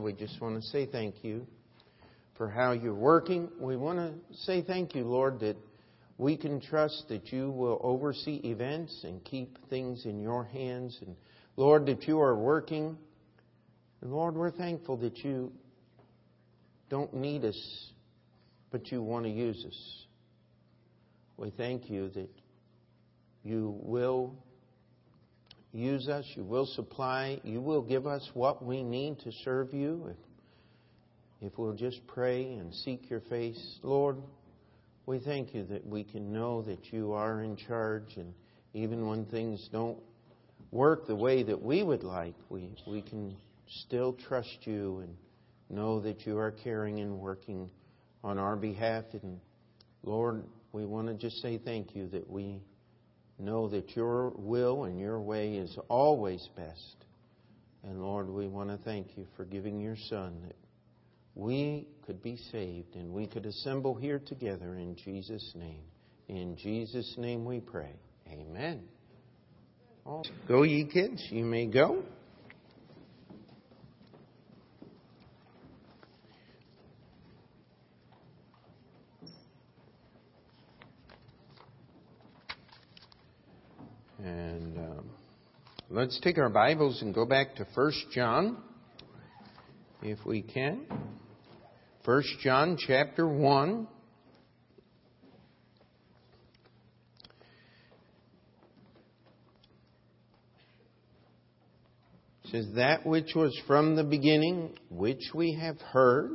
We just want to say thank you for how you're working. We want to say thank you, Lord, that we can trust that you will oversee events and keep things in your hands. And Lord, that you are working. And Lord, we're thankful that you don't need us, but you want to use us. We thank you that you will use us, you will supply, you will give us what we need to serve you. If, if we'll just pray and seek your face, Lord, we thank you that we can know that you are in charge, and even when things don't work the way that we would like, we, we can still trust you and know that you are caring and working on our behalf. And Lord, we want to just say thank you that we know that your will and your way is always best. And Lord, we want to thank you for giving your Son that we could be saved and we could assemble here together in Jesus' name. In Jesus' name we pray. Amen. Go, ye kids, you may go. And um, let's take our Bibles and go back to 1 John, if we can. 1 John chapter 1. says that which was from the beginning, which we have heard,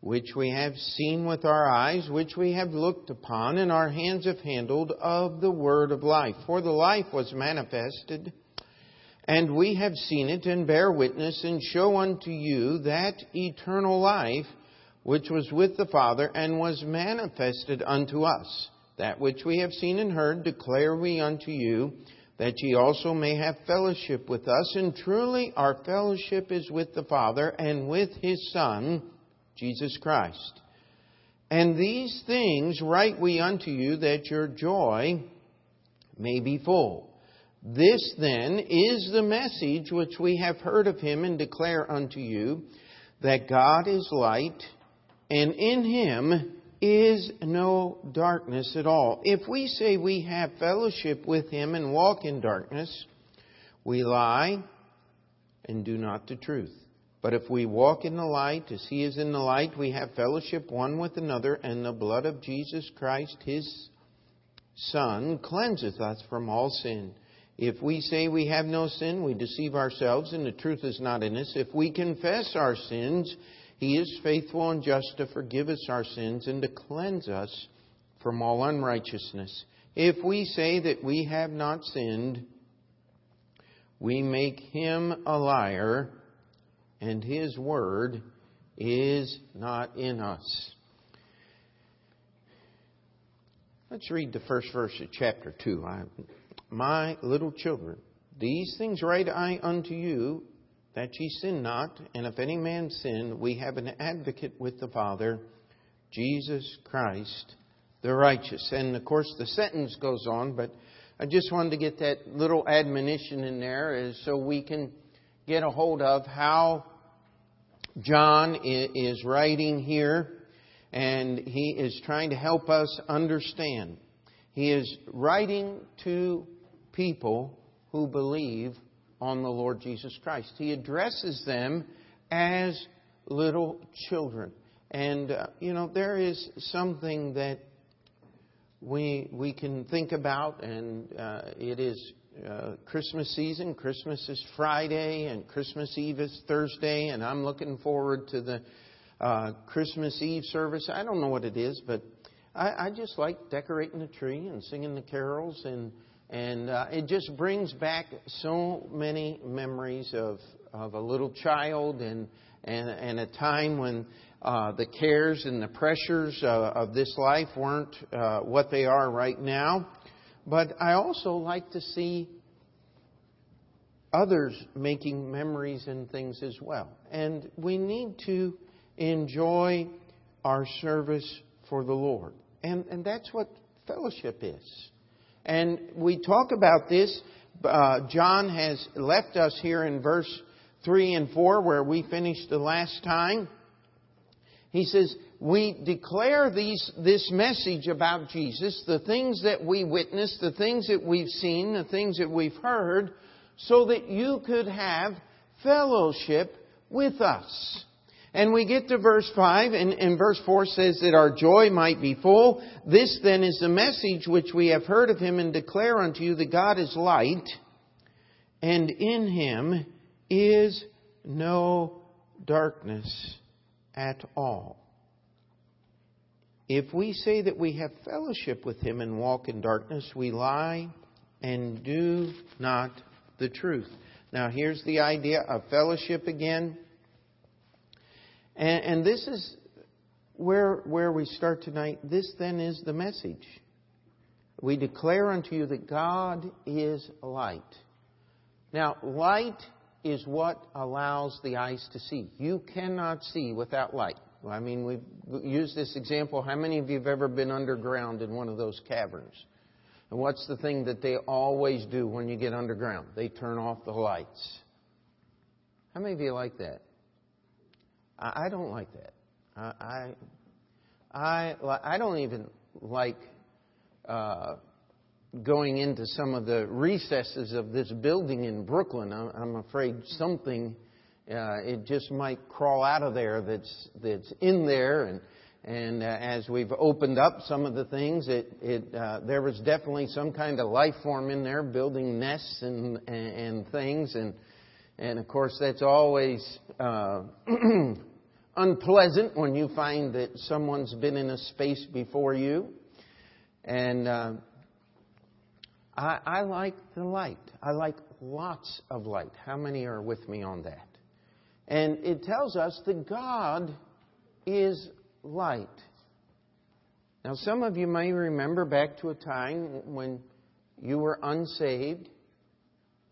which we have seen with our eyes, which we have looked upon, and our hands have handled of the word of life. For the life was manifested, and we have seen it, and bear witness, and show unto you that eternal life which was with the Father, and was manifested unto us. That which we have seen and heard declare we unto you, that ye also may have fellowship with us. And truly our fellowship is with the Father, and with his Son, Jesus Christ. And these things write we unto you that your joy may be full. This then is the message which we have heard of him and declare unto you that God is light and in him is no darkness at all. If we say we have fellowship with him and walk in darkness, we lie and do not the truth. But if we walk in the light, as he is in the light, we have fellowship one with another, and the blood of Jesus Christ, his Son, cleanseth us from all sin. If we say we have no sin, we deceive ourselves, and the truth is not in us. If we confess our sins, he is faithful and just to forgive us our sins and to cleanse us from all unrighteousness. If we say that we have not sinned, we make him a liar and his word is not in us. Let's read the first verse of chapter 2. I, My little children, these things write I unto you, that ye sin not. And if any man sin, we have an advocate with the Father, Jesus Christ the righteous. And of course, the sentence goes on, but I just wanted to get that little admonition in there so we can get a hold of how John is writing here, and he is trying to help us understand. He is writing to people who believe on the Lord Jesus Christ. He addresses them as little children. And, uh, you know, there is something that we, we can think about, and uh, it is uh, Christmas season. Christmas is Friday, and Christmas Eve is Thursday, and I'm looking forward to the uh, Christmas Eve service. I don't know what it is, but I, I just like decorating the tree and singing the carols, and and uh, it just brings back so many memories of of a little child and and, and a time when uh, the cares and the pressures uh, of this life weren't uh, what they are right now. But I also like to see others making memories and things as well. And we need to enjoy our service for the Lord. And, and that's what fellowship is. And we talk about this. Uh, John has left us here in verse 3 and 4, where we finished the last time, he says, we declare these, this message about Jesus, the things that we witnessed, the things that we've seen, the things that we've heard, so that you could have fellowship with us. And we get to verse 5, and, and, verse 4 says that our joy might be full. This then is the message which we have heard of him and declare unto you that God is light, and in him is no darkness at all. If we say that we have fellowship with him and walk in darkness, we lie and do not the truth. Now, here's the idea of fellowship again. And, and this is where, where we start tonight. This then is the message. We declare unto you that God is light. Now, light is what allows the eyes to see. You cannot see without light. I mean, we've used this example. How many of you have ever been underground in one of those caverns? And what's the thing that they always do when you get underground? They turn off the lights. How many of you like that? I, don't like that. I, I, I, I don't even like uh, going into some of the recesses of this building in Brooklyn. I'm afraid something, uh, it just might crawl out of there that's that's in there. And and uh, as we've opened up some of the things, it it uh, there was definitely some kind of life form in there, building nests and and, and things. And and of course that's always. Uh, unpleasant when you find that someone's been in a space before you. And uh, I, I like the light. I like lots of light. How many are with me on that? And it tells us that God is light. Now, some of you may remember back to a time when you were unsaved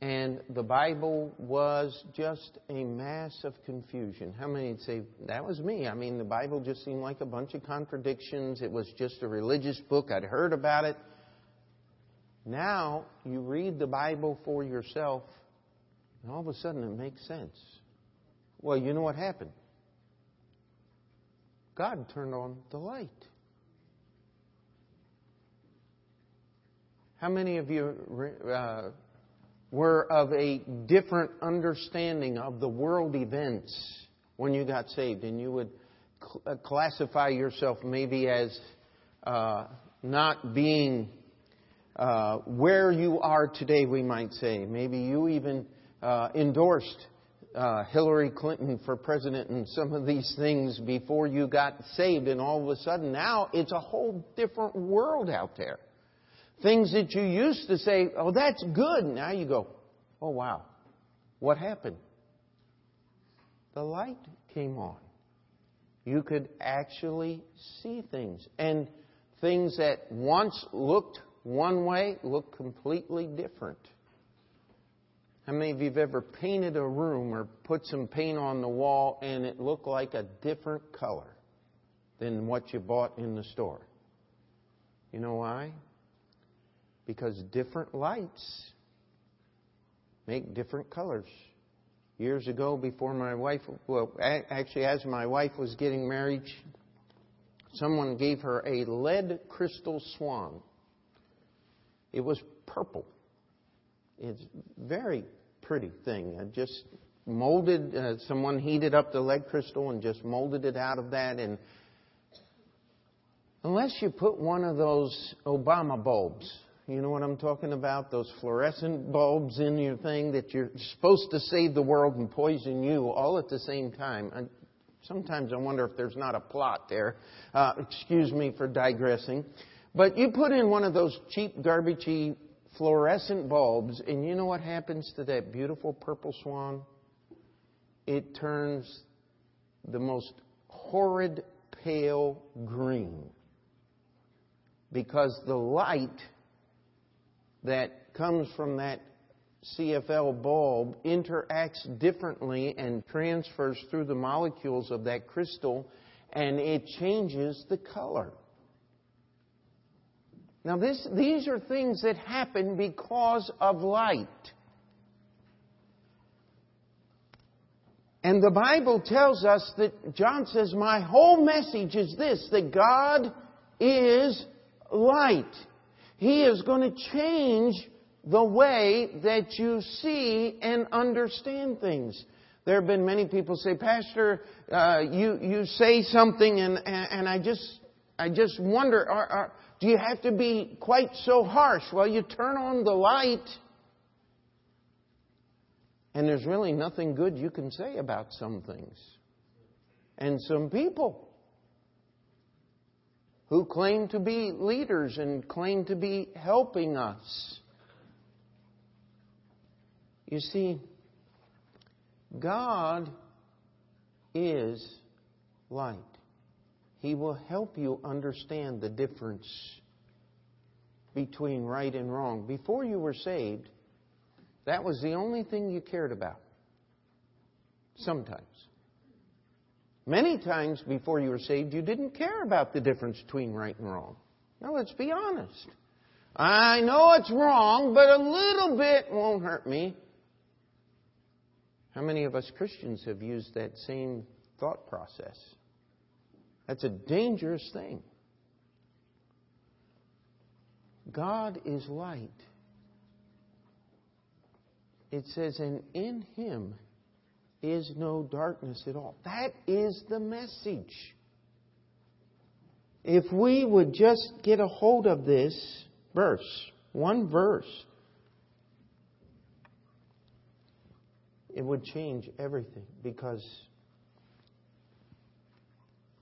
and the Bible was just a mass of confusion. How many would say, that was me? I mean, the Bible just seemed like a bunch of contradictions. It was just a religious book. I'd heard about it. Now you read the Bible for yourself, and all of a sudden it makes sense. Well, you know what happened? God turned on the light. How many of you uh, were of a different understanding of the world events when you got saved, and you would cl- uh, classify yourself maybe as uh, not being uh, where you are today, we might say. Maybe you even uh, endorsed uh, Hillary Clinton for president and some of these things before you got saved, and all of a sudden now it's a whole different world out there. Things that you used to say, oh, that's good. Now you go, oh, wow. What happened? The light came on. You could actually see things. And things that once looked one way look completely different. How many of you have ever painted a room or put some paint on the wall and it looked like a different color than what you bought in the store? You know why? Because different lights make different colors. Years ago, before my wife, well, actually, as my wife was getting married, someone gave her a lead crystal swan. It was purple. It's very pretty thing. I just molded, uh, someone heated up the lead crystal and just molded it out of that. And unless you put one of those Obama bulbs, you know what I'm talking about? Those fluorescent bulbs in your thing that you're supposed to save the world and poison you all at the same time. I, sometimes I wonder if there's not a plot there. Uh, excuse me for digressing. But you put in one of those cheap, garbagey fluorescent bulbs, and you know what happens to that beautiful purple swan? It turns the most horrid pale green. Because the light that comes from that CFL bulb interacts differently and transfers through the molecules of that crystal, and it changes the color. Now, this, these are things that happen because of light. And the Bible tells us that John says, My whole message is this that God is light. He is going to change the way that you see and understand things. There have been many people say, Pastor, uh, you you say something, and and I just I just wonder, are, are, do you have to be quite so harsh? Well, you turn on the light, and there's really nothing good you can say about some things, and some people who claim to be leaders and claim to be helping us. You see, God is light. He will help you understand the difference between right and wrong. Before you were saved, that was the only thing you cared about. Sometimes. Many times before you were saved, you didn't care about the difference between right and wrong. Now, let's be honest. I know it's wrong, but a little bit won't hurt me. How many of us Christians have used that same thought process? That's a dangerous thing. God is light. It says, and in Him is no darkness at all. That is the message. If we would just get a hold of this verse, one verse, it would change everything because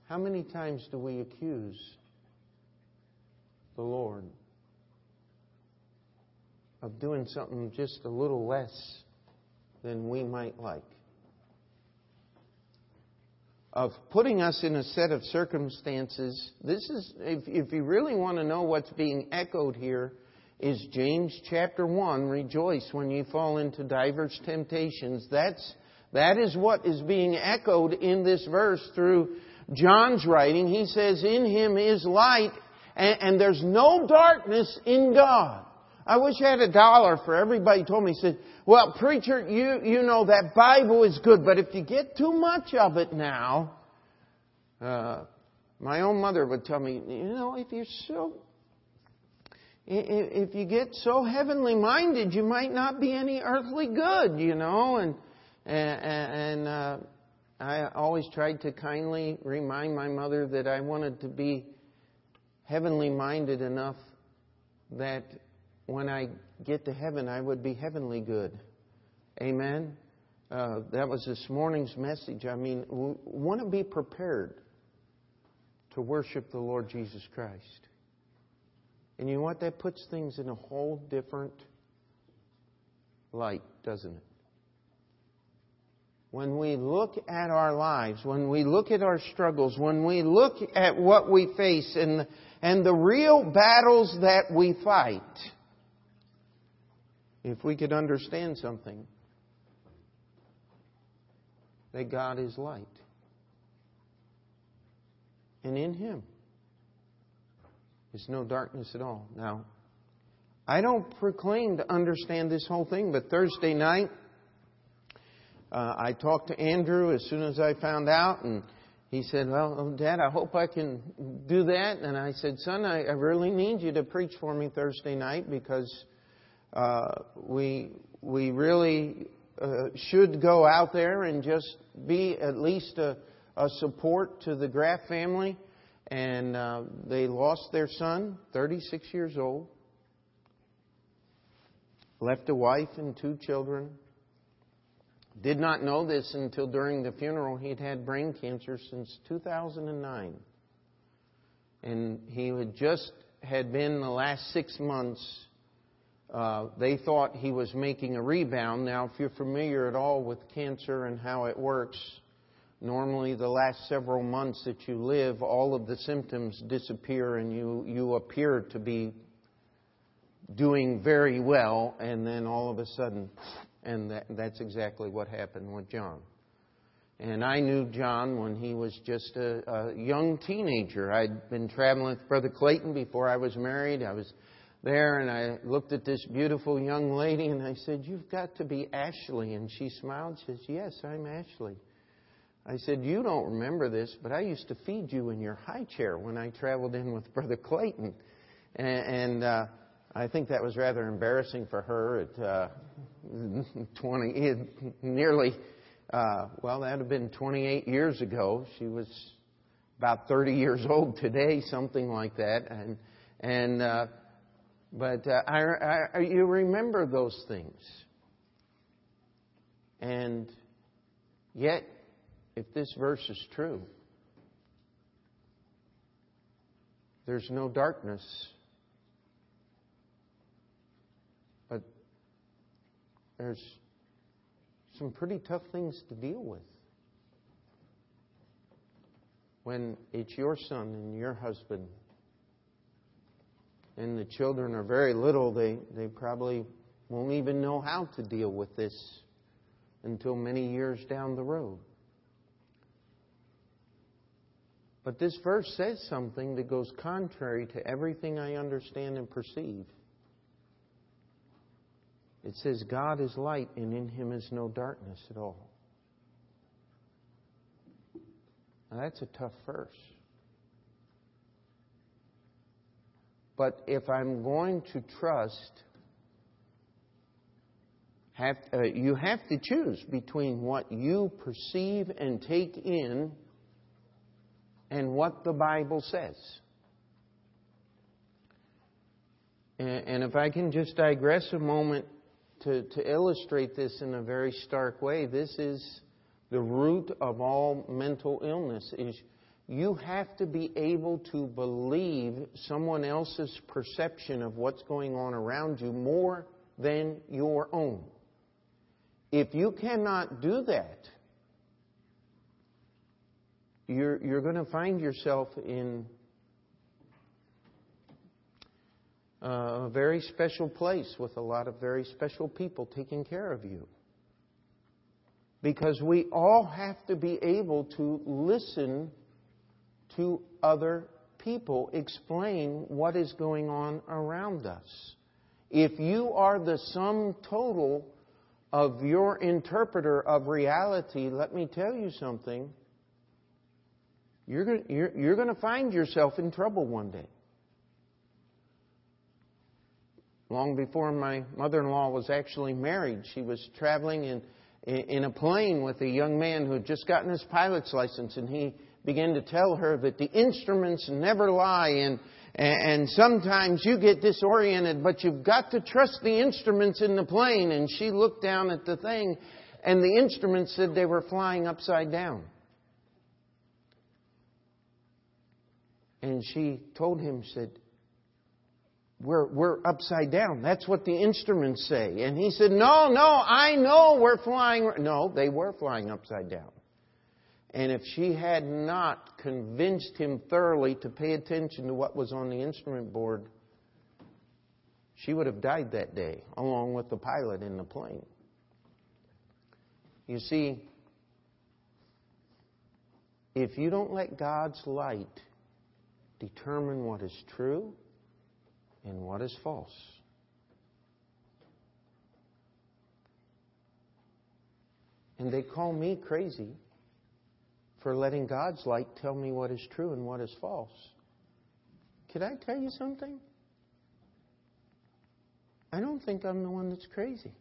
how many times do we accuse the Lord of doing something just a little less than we might like? of putting us in a set of circumstances. This is, if, if you really want to know what's being echoed here, is James chapter 1, rejoice when you fall into diverse temptations. That's, that is what is being echoed in this verse through John's writing. He says, in him is light, and, and there's no darkness in God. I wish I had a dollar for everybody told me, said, well, preacher, you, you know that Bible is good, but if you get too much of it now, uh, my own mother would tell me, you know, if you're so, if you get so heavenly minded, you might not be any earthly good, you know, and, and, and uh, I always tried to kindly remind my mother that I wanted to be heavenly minded enough that when I get to heaven, I would be heavenly good. Amen. Uh, that was this morning's message. I mean, we want to be prepared to worship the Lord Jesus Christ. And you know what? That puts things in a whole different light, doesn't it? When we look at our lives, when we look at our struggles, when we look at what we face and, and the real battles that we fight, if we could understand something, that God is light. And in Him is no darkness at all. Now, I don't proclaim to understand this whole thing, but Thursday night, uh, I talked to Andrew as soon as I found out, and he said, Well, oh, Dad, I hope I can do that. And I said, Son, I, I really need you to preach for me Thursday night because uh, we we really uh, should go out there and just be at least a, a support to the Graff family. And uh, they lost their son, 36 years old, left a wife and two children. Did not know this until during the funeral. He'd had brain cancer since 2009. And he had just had been the last six months uh, they thought he was making a rebound. Now, if you're familiar at all with cancer and how it works, normally the last several months that you live, all of the symptoms disappear and you, you appear to be doing very well, and then all of a sudden, and that, that's exactly what happened with John. And I knew John when he was just a, a young teenager. I'd been traveling with Brother Clayton before I was married. I was there and I looked at this beautiful young lady and I said, You've got to be Ashley. And she smiled. She says, Yes, I'm Ashley. I said, You don't remember this, but I used to feed you in your high chair when I traveled in with Brother Clayton. And, and uh, I think that was rather embarrassing for her at uh, 20, nearly, uh, well, that would have been 28 years ago. She was about 30 years old today, something like that. And, and uh, but uh, I, I, you remember those things. And yet, if this verse is true, there's no darkness. There's some pretty tough things to deal with. When it's your son and your husband and the children are very little, they, they probably won't even know how to deal with this until many years down the road. But this verse says something that goes contrary to everything I understand and perceive. It says, God is light, and in him is no darkness at all. Now, that's a tough verse. But if I'm going to trust, have, uh, you have to choose between what you perceive and take in and what the Bible says. And, and if I can just digress a moment to, to illustrate this in a very stark way, this is the root of all mental illness is you have to be able to believe someone else's perception of what's going on around you more than your own. If you cannot do that, you're, you're going to find yourself in Uh, a very special place with a lot of very special people taking care of you. Because we all have to be able to listen to other people explain what is going on around us. If you are the sum total of your interpreter of reality, let me tell you something. You're going, to find yourself in trouble one day. Long before my mother in law was actually married, she was traveling in, in a plane with a young man who had just gotten his pilot's license, and he began to tell her that the instruments never lie and and sometimes you get disoriented, but you've got to trust the instruments in the plane. And she looked down at the thing, and the instruments said they were flying upside down. And she told him, said, we're, we're upside down. That's what the instruments say. And he said, No, no, I know we're flying. No, they were flying upside down. And if she had not convinced him thoroughly to pay attention to what was on the instrument board, she would have died that day, along with the pilot in the plane. You see, if you don't let God's light determine what is true and what is false, and they call me crazy for letting God's light tell me what is true and what is false. Can I tell you something? I don't think I'm the one that's crazy.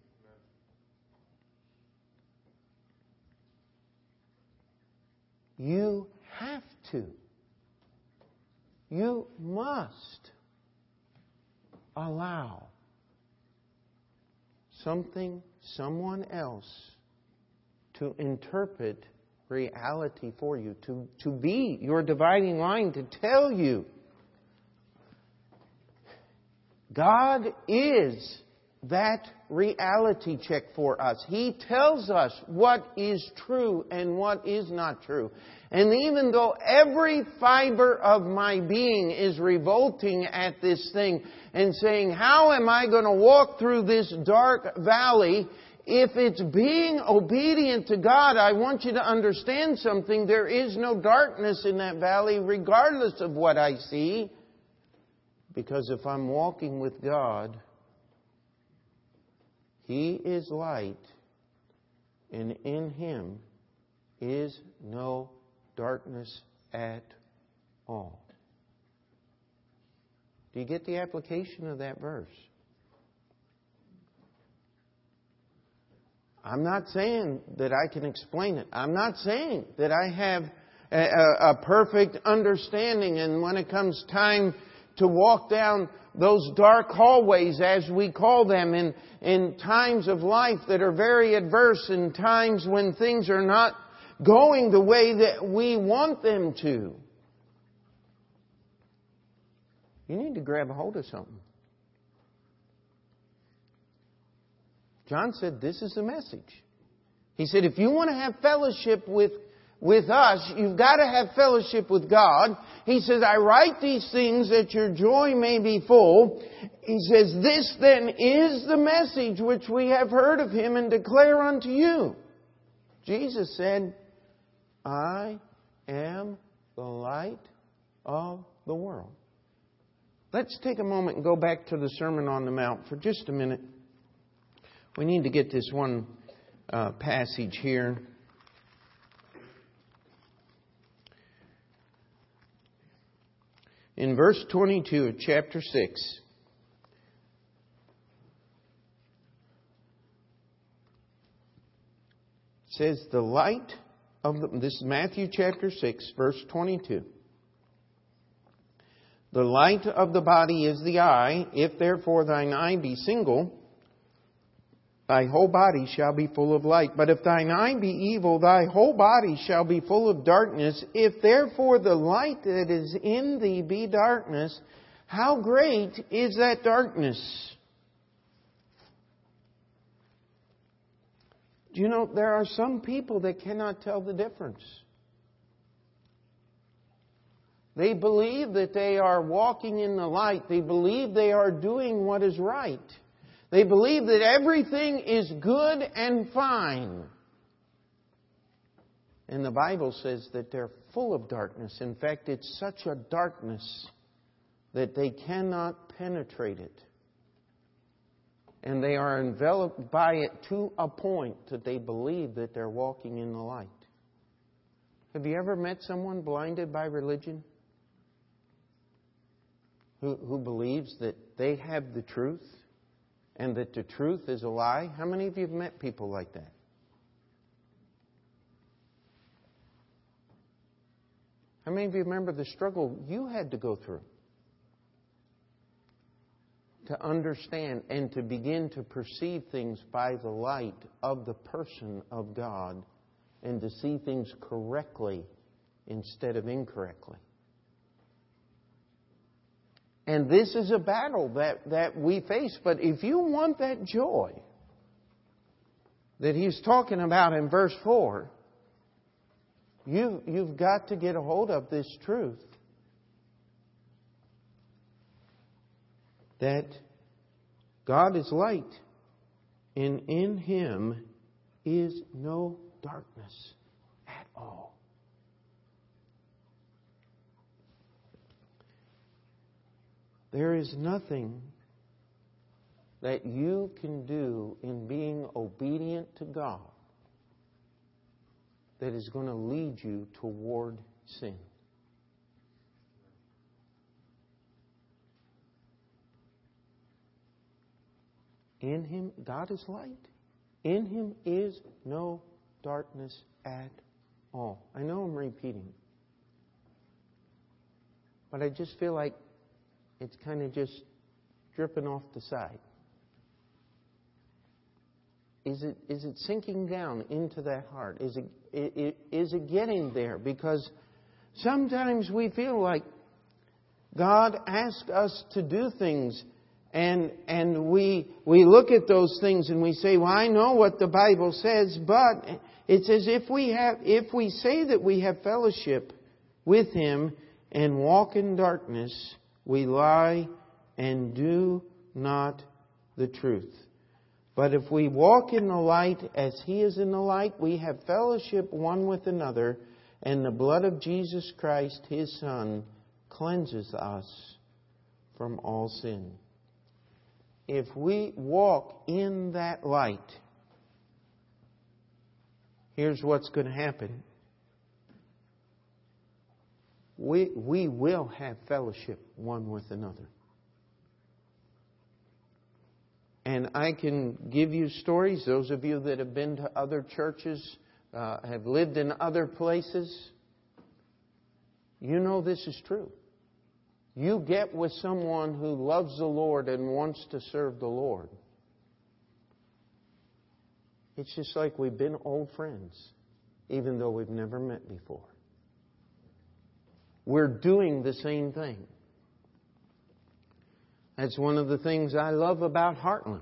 You have to. You must allow something, someone else, to interpret reality for you, to, to be your dividing line, to tell you God is that reality check for us. He tells us what is true and what is not true. And even though every fiber of my being is revolting at this thing and saying, how am I going to walk through this dark valley? If it's being obedient to God, I want you to understand something. There is no darkness in that valley regardless of what I see. Because if I'm walking with God, He is light, and in Him is no darkness at all. Do you get the application of that verse? I'm not saying that I can explain it. I'm not saying that I have a, a, a, perfect understanding and when it comes time to walk down those dark hallways as we call them in, in times of life that are very adverse in times when things are not going the way that we want them to. You need to grab a hold of something. John said, This is the message. He said, If you want to have fellowship with, with us, you've got to have fellowship with God. He says, I write these things that your joy may be full. He says, This then is the message which we have heard of him and declare unto you. Jesus said, I am the light of the world. Let's take a moment and go back to the Sermon on the Mount for just a minute. We need to get this one uh, passage here. In verse 22 of chapter 6, it says, The light of the, this is Matthew chapter 6, verse 22. The light of the body is the eye. If therefore thine eye be single, thy whole body shall be full of light. But if thine eye be evil, thy whole body shall be full of darkness. If therefore the light that is in thee be darkness, how great is that darkness? Do you know, there are some people that cannot tell the difference. They believe that they are walking in the light. They believe they are doing what is right. They believe that everything is good and fine. And the Bible says that they're full of darkness. In fact, it's such a darkness that they cannot penetrate it. And they are enveloped by it to a point that they believe that they're walking in the light. Have you ever met someone blinded by religion? Who, who believes that they have the truth? And that the truth is a lie? How many of you have met people like that? How many of you remember the struggle you had to go through to understand and to begin to perceive things by the light of the person of God and to see things correctly instead of incorrectly? And this is a battle that, that we face. But if you want that joy that he's talking about in verse 4, you, you've got to get a hold of this truth that God is light, and in him is no darkness at all. There is nothing that you can do in being obedient to God that is going to lead you toward sin. In Him, God is light. In Him is no darkness at all. I know I'm repeating, but I just feel like it's kind of just dripping off the side. Is it, is it sinking down into that heart? Is it, is it getting there? Because sometimes we feel like God asks us to do things and, and we, we look at those things and we say, well, I know what the Bible says, but it's as if we have, if we say that we have fellowship with Him and walk in darkness, we lie and do not the truth. But if we walk in the light as He is in the light, we have fellowship one with another, and the blood of Jesus Christ, His Son, cleanses us from all sin. If we walk in that light, here's what's going to happen. We, we will have fellowship one with another. And I can give you stories, those of you that have been to other churches, uh, have lived in other places, you know this is true. You get with someone who loves the Lord and wants to serve the Lord. It's just like we've been old friends, even though we've never met before. We're doing the same thing. That's one of the things I love about Heartland.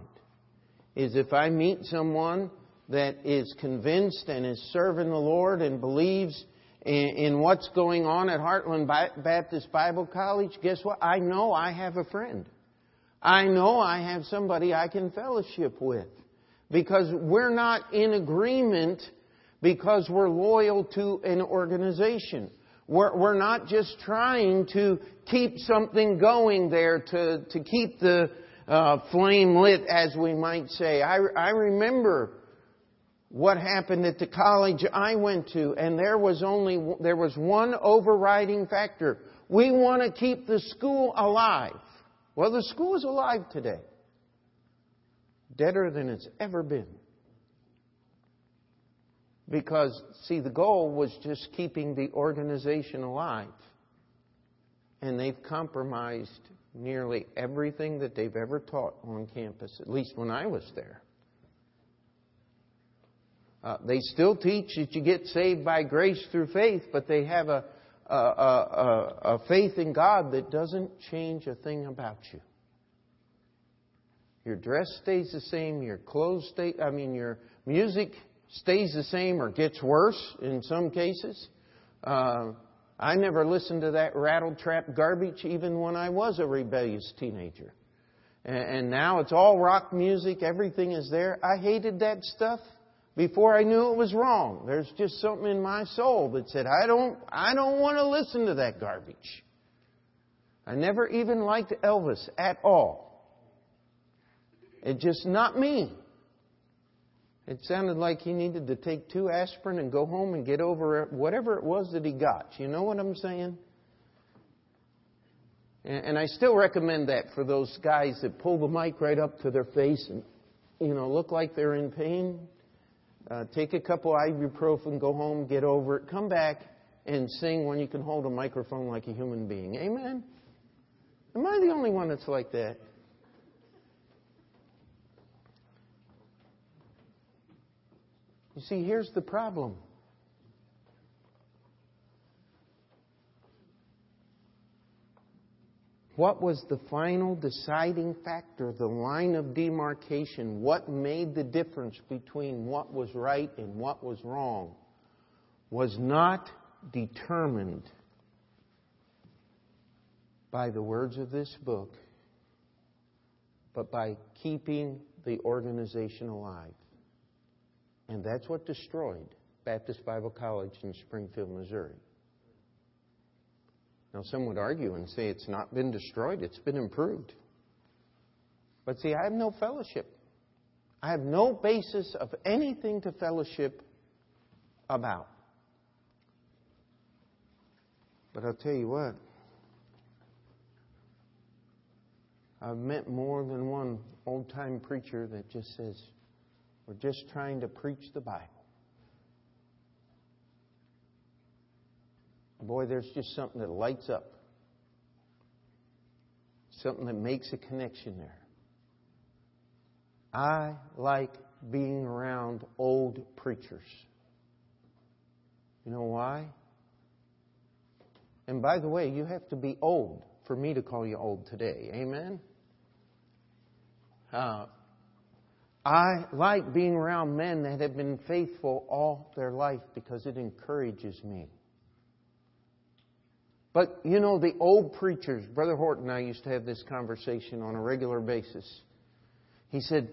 Is if I meet someone that is convinced and is serving the Lord and believes in, what's going on at Heartland Baptist Bible College, guess what? I know I have a friend. I know I have somebody I can fellowship with. Because we're not in agreement because we're loyal to an organization. We're, we're not just trying to keep something going there to, to keep the uh, flame lit, as we might say. I, I remember what happened at the college I went to, and there was only there was one overriding factor. We want to keep the school alive. Well, the school is alive today, deader than it's ever been. Because, see, the goal was just keeping the organization alive. And they've compromised nearly everything that they've ever taught on campus, at least when I was there. Uh, they still teach that you get saved by grace through faith, but they have a, a, a, a faith in God that doesn't change a thing about you. Your dress stays the same, your clothes stay, I mean, your music stays the same or gets worse in some cases. Uh, I never listened to that rattle trap garbage even when I was a rebellious teenager. And, and now it's all rock music, everything is there. I hated that stuff before I knew it was wrong. There's just something in my soul that said, I don't, I don't want to listen to that garbage. I never even liked Elvis at all. It's just not me. It sounded like he needed to take two aspirin and go home and get over whatever it was that he got. You know what I'm saying? And I still recommend that for those guys that pull the mic right up to their face and, you know, look like they're in pain. Uh, take a couple ibuprofen, go home, get over it, come back and sing when you can hold a microphone like a human being. Amen? Am I the only one that's like that? You see, here's the problem. What was the final deciding factor, the line of demarcation? What made the difference between what was right and what was wrong? Was not determined by the words of this book, but by keeping the organization alive. And that's what destroyed Baptist Bible College in Springfield, Missouri. Now, some would argue and say it's not been destroyed, it's been improved. But see, I have no fellowship. I have no basis of anything to fellowship about. But I'll tell you what, I've met more than one old time preacher that just says, we're just trying to preach the Bible. Boy, there's just something that lights up. Something that makes a connection there. I like being around old preachers. You know why? And by the way, you have to be old for me to call you old today. Amen? Uh, I like being around men that have been faithful all their life because it encourages me. But, you know, the old preachers, Brother Horton and I used to have this conversation on a regular basis. He said,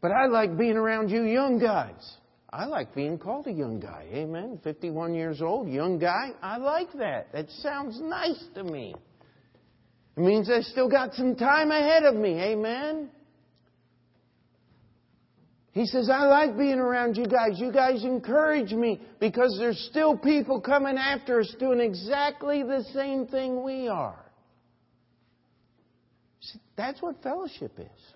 But I like being around you young guys. I like being called a young guy. Amen. 51 years old, young guy. I like that. That sounds nice to me. It means I still got some time ahead of me. Amen. He says, I like being around you guys. You guys encourage me because there's still people coming after us doing exactly the same thing we are. See, that's what fellowship is.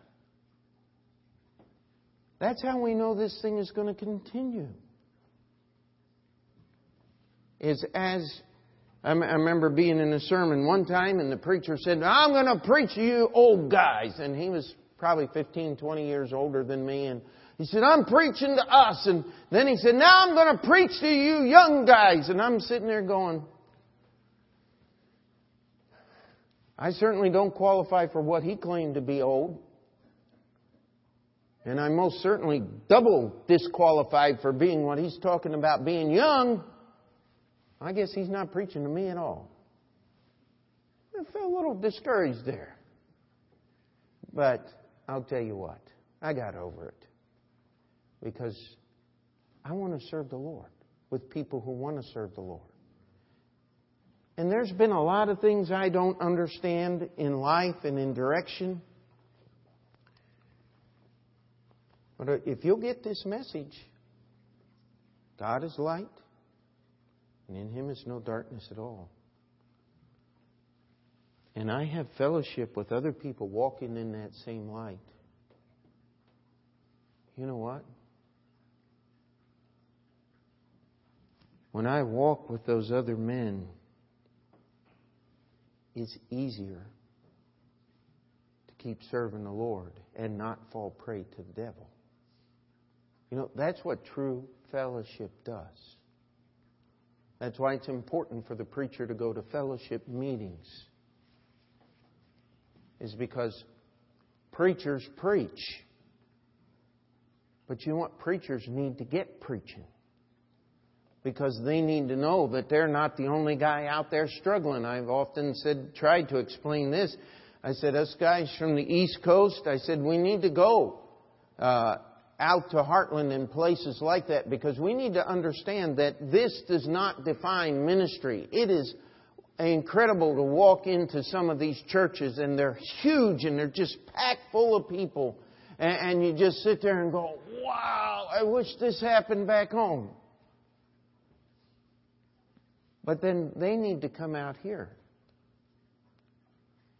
That's how we know this thing is going to continue. Is as I remember being in a sermon one time and the preacher said, I'm going to preach to you old guys. And he was probably 15, 20 years older than me. And he said, I'm preaching to us. And then he said, now I'm going to preach to you young guys. And I'm sitting there going, I certainly don't qualify for what he claimed to be old. And I'm most certainly double disqualified for being what he's talking about being young. I guess he's not preaching to me at all. I felt a little discouraged there. But I'll tell you what, I got over it. Because I want to serve the Lord with people who want to serve the Lord. And there's been a lot of things I don't understand in life and in direction. But if you'll get this message, God is light, and in him is no darkness at all. And I have fellowship with other people walking in that same light. You know what? When I walk with those other men, it's easier to keep serving the Lord and not fall prey to the devil. You know, that's what true fellowship does. That's why it's important for the preacher to go to fellowship meetings. Is because preachers preach. But you know what? Preachers need to get preaching. Because they need to know that they're not the only guy out there struggling. I've often said, tried to explain this. I said, us guys from the East Coast, I said, we need to go. Uh, out to Heartland and places like that because we need to understand that this does not define ministry. It is incredible to walk into some of these churches and they're huge and they're just packed full of people. And, you just sit there and go, wow, I wish this happened back home. But then they need to come out here.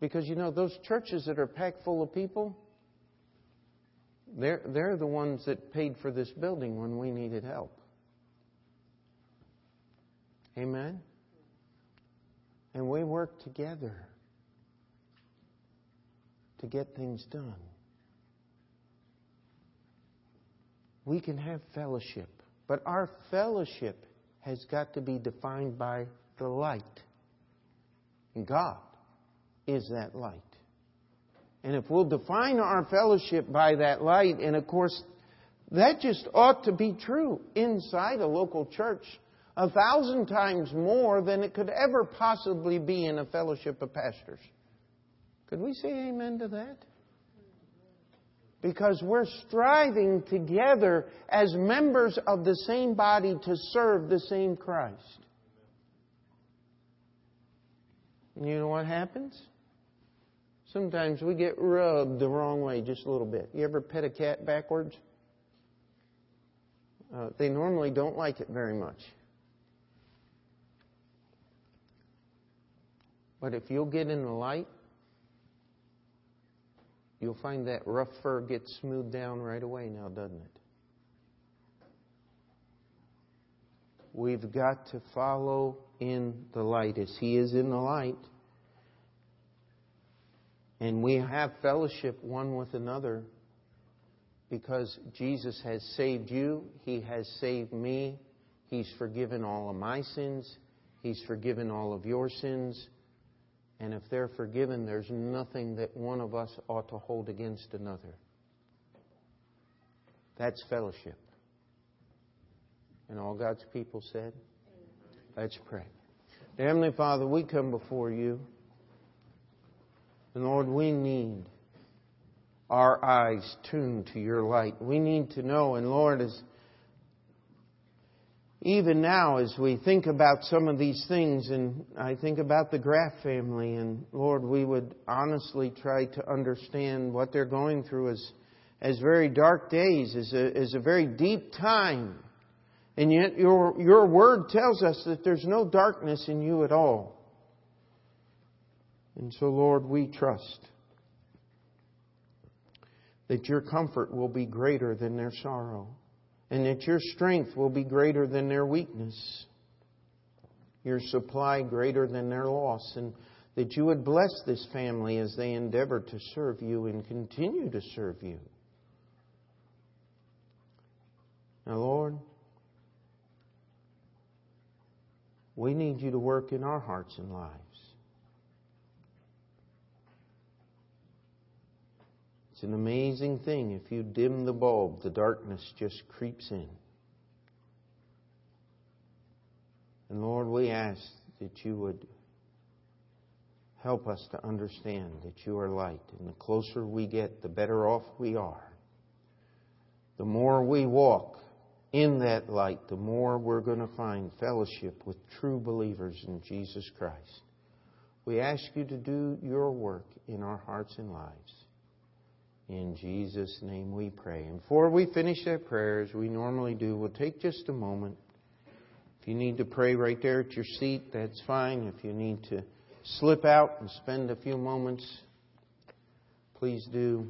Because you know, those churches that are packed full of people, they're, they're the ones that paid for this building when we needed help. Amen? And we work together to get things done. We can have fellowship, but our fellowship has got to be defined by the light. And God is that light. And if we'll define our fellowship by that light, and of course, that just ought to be true inside a local church a thousand times more than it could ever possibly be in a fellowship of pastors. Could we say amen to that? Because we're striving together as members of the same body to serve the same Christ. And you know what happens? Sometimes we get rubbed the wrong way just a little bit. You ever pet a cat backwards? Uh, they normally don't like it very much. But if you'll get in the light, you'll find that rough fur gets smoothed down right away now, doesn't it? We've got to follow in the light as He is in the light. And we have fellowship one with another because Jesus has saved you, He has saved me, He's forgiven all of my sins, He's forgiven all of your sins. And if they're forgiven, there's nothing that one of us ought to hold against another. That's fellowship. And all God's people said, Let's pray. Heavenly Father, we come before you. And Lord, we need our eyes tuned to your light. We need to know, and Lord, as even now as we think about some of these things, and I think about the Graff family, and Lord, we would honestly try to understand what they're going through as, as very dark days, as a, as a very deep time. And yet your, your word tells us that there's no darkness in you at all. And so, Lord, we trust that your comfort will be greater than their sorrow, and that your strength will be greater than their weakness, your supply greater than their loss, and that you would bless this family as they endeavor to serve you and continue to serve you. Now, Lord, we need you to work in our hearts and lives. It's an amazing thing. If you dim the bulb, the darkness just creeps in. And Lord, we ask that you would help us to understand that you are light. And the closer we get, the better off we are. The more we walk in that light, the more we're going to find fellowship with true believers in Jesus Christ. We ask you to do your work in our hearts and lives. In Jesus' name we pray. And before we finish our prayers, we normally do, we'll take just a moment. If you need to pray right there at your seat, that's fine. If you need to slip out and spend a few moments, please do.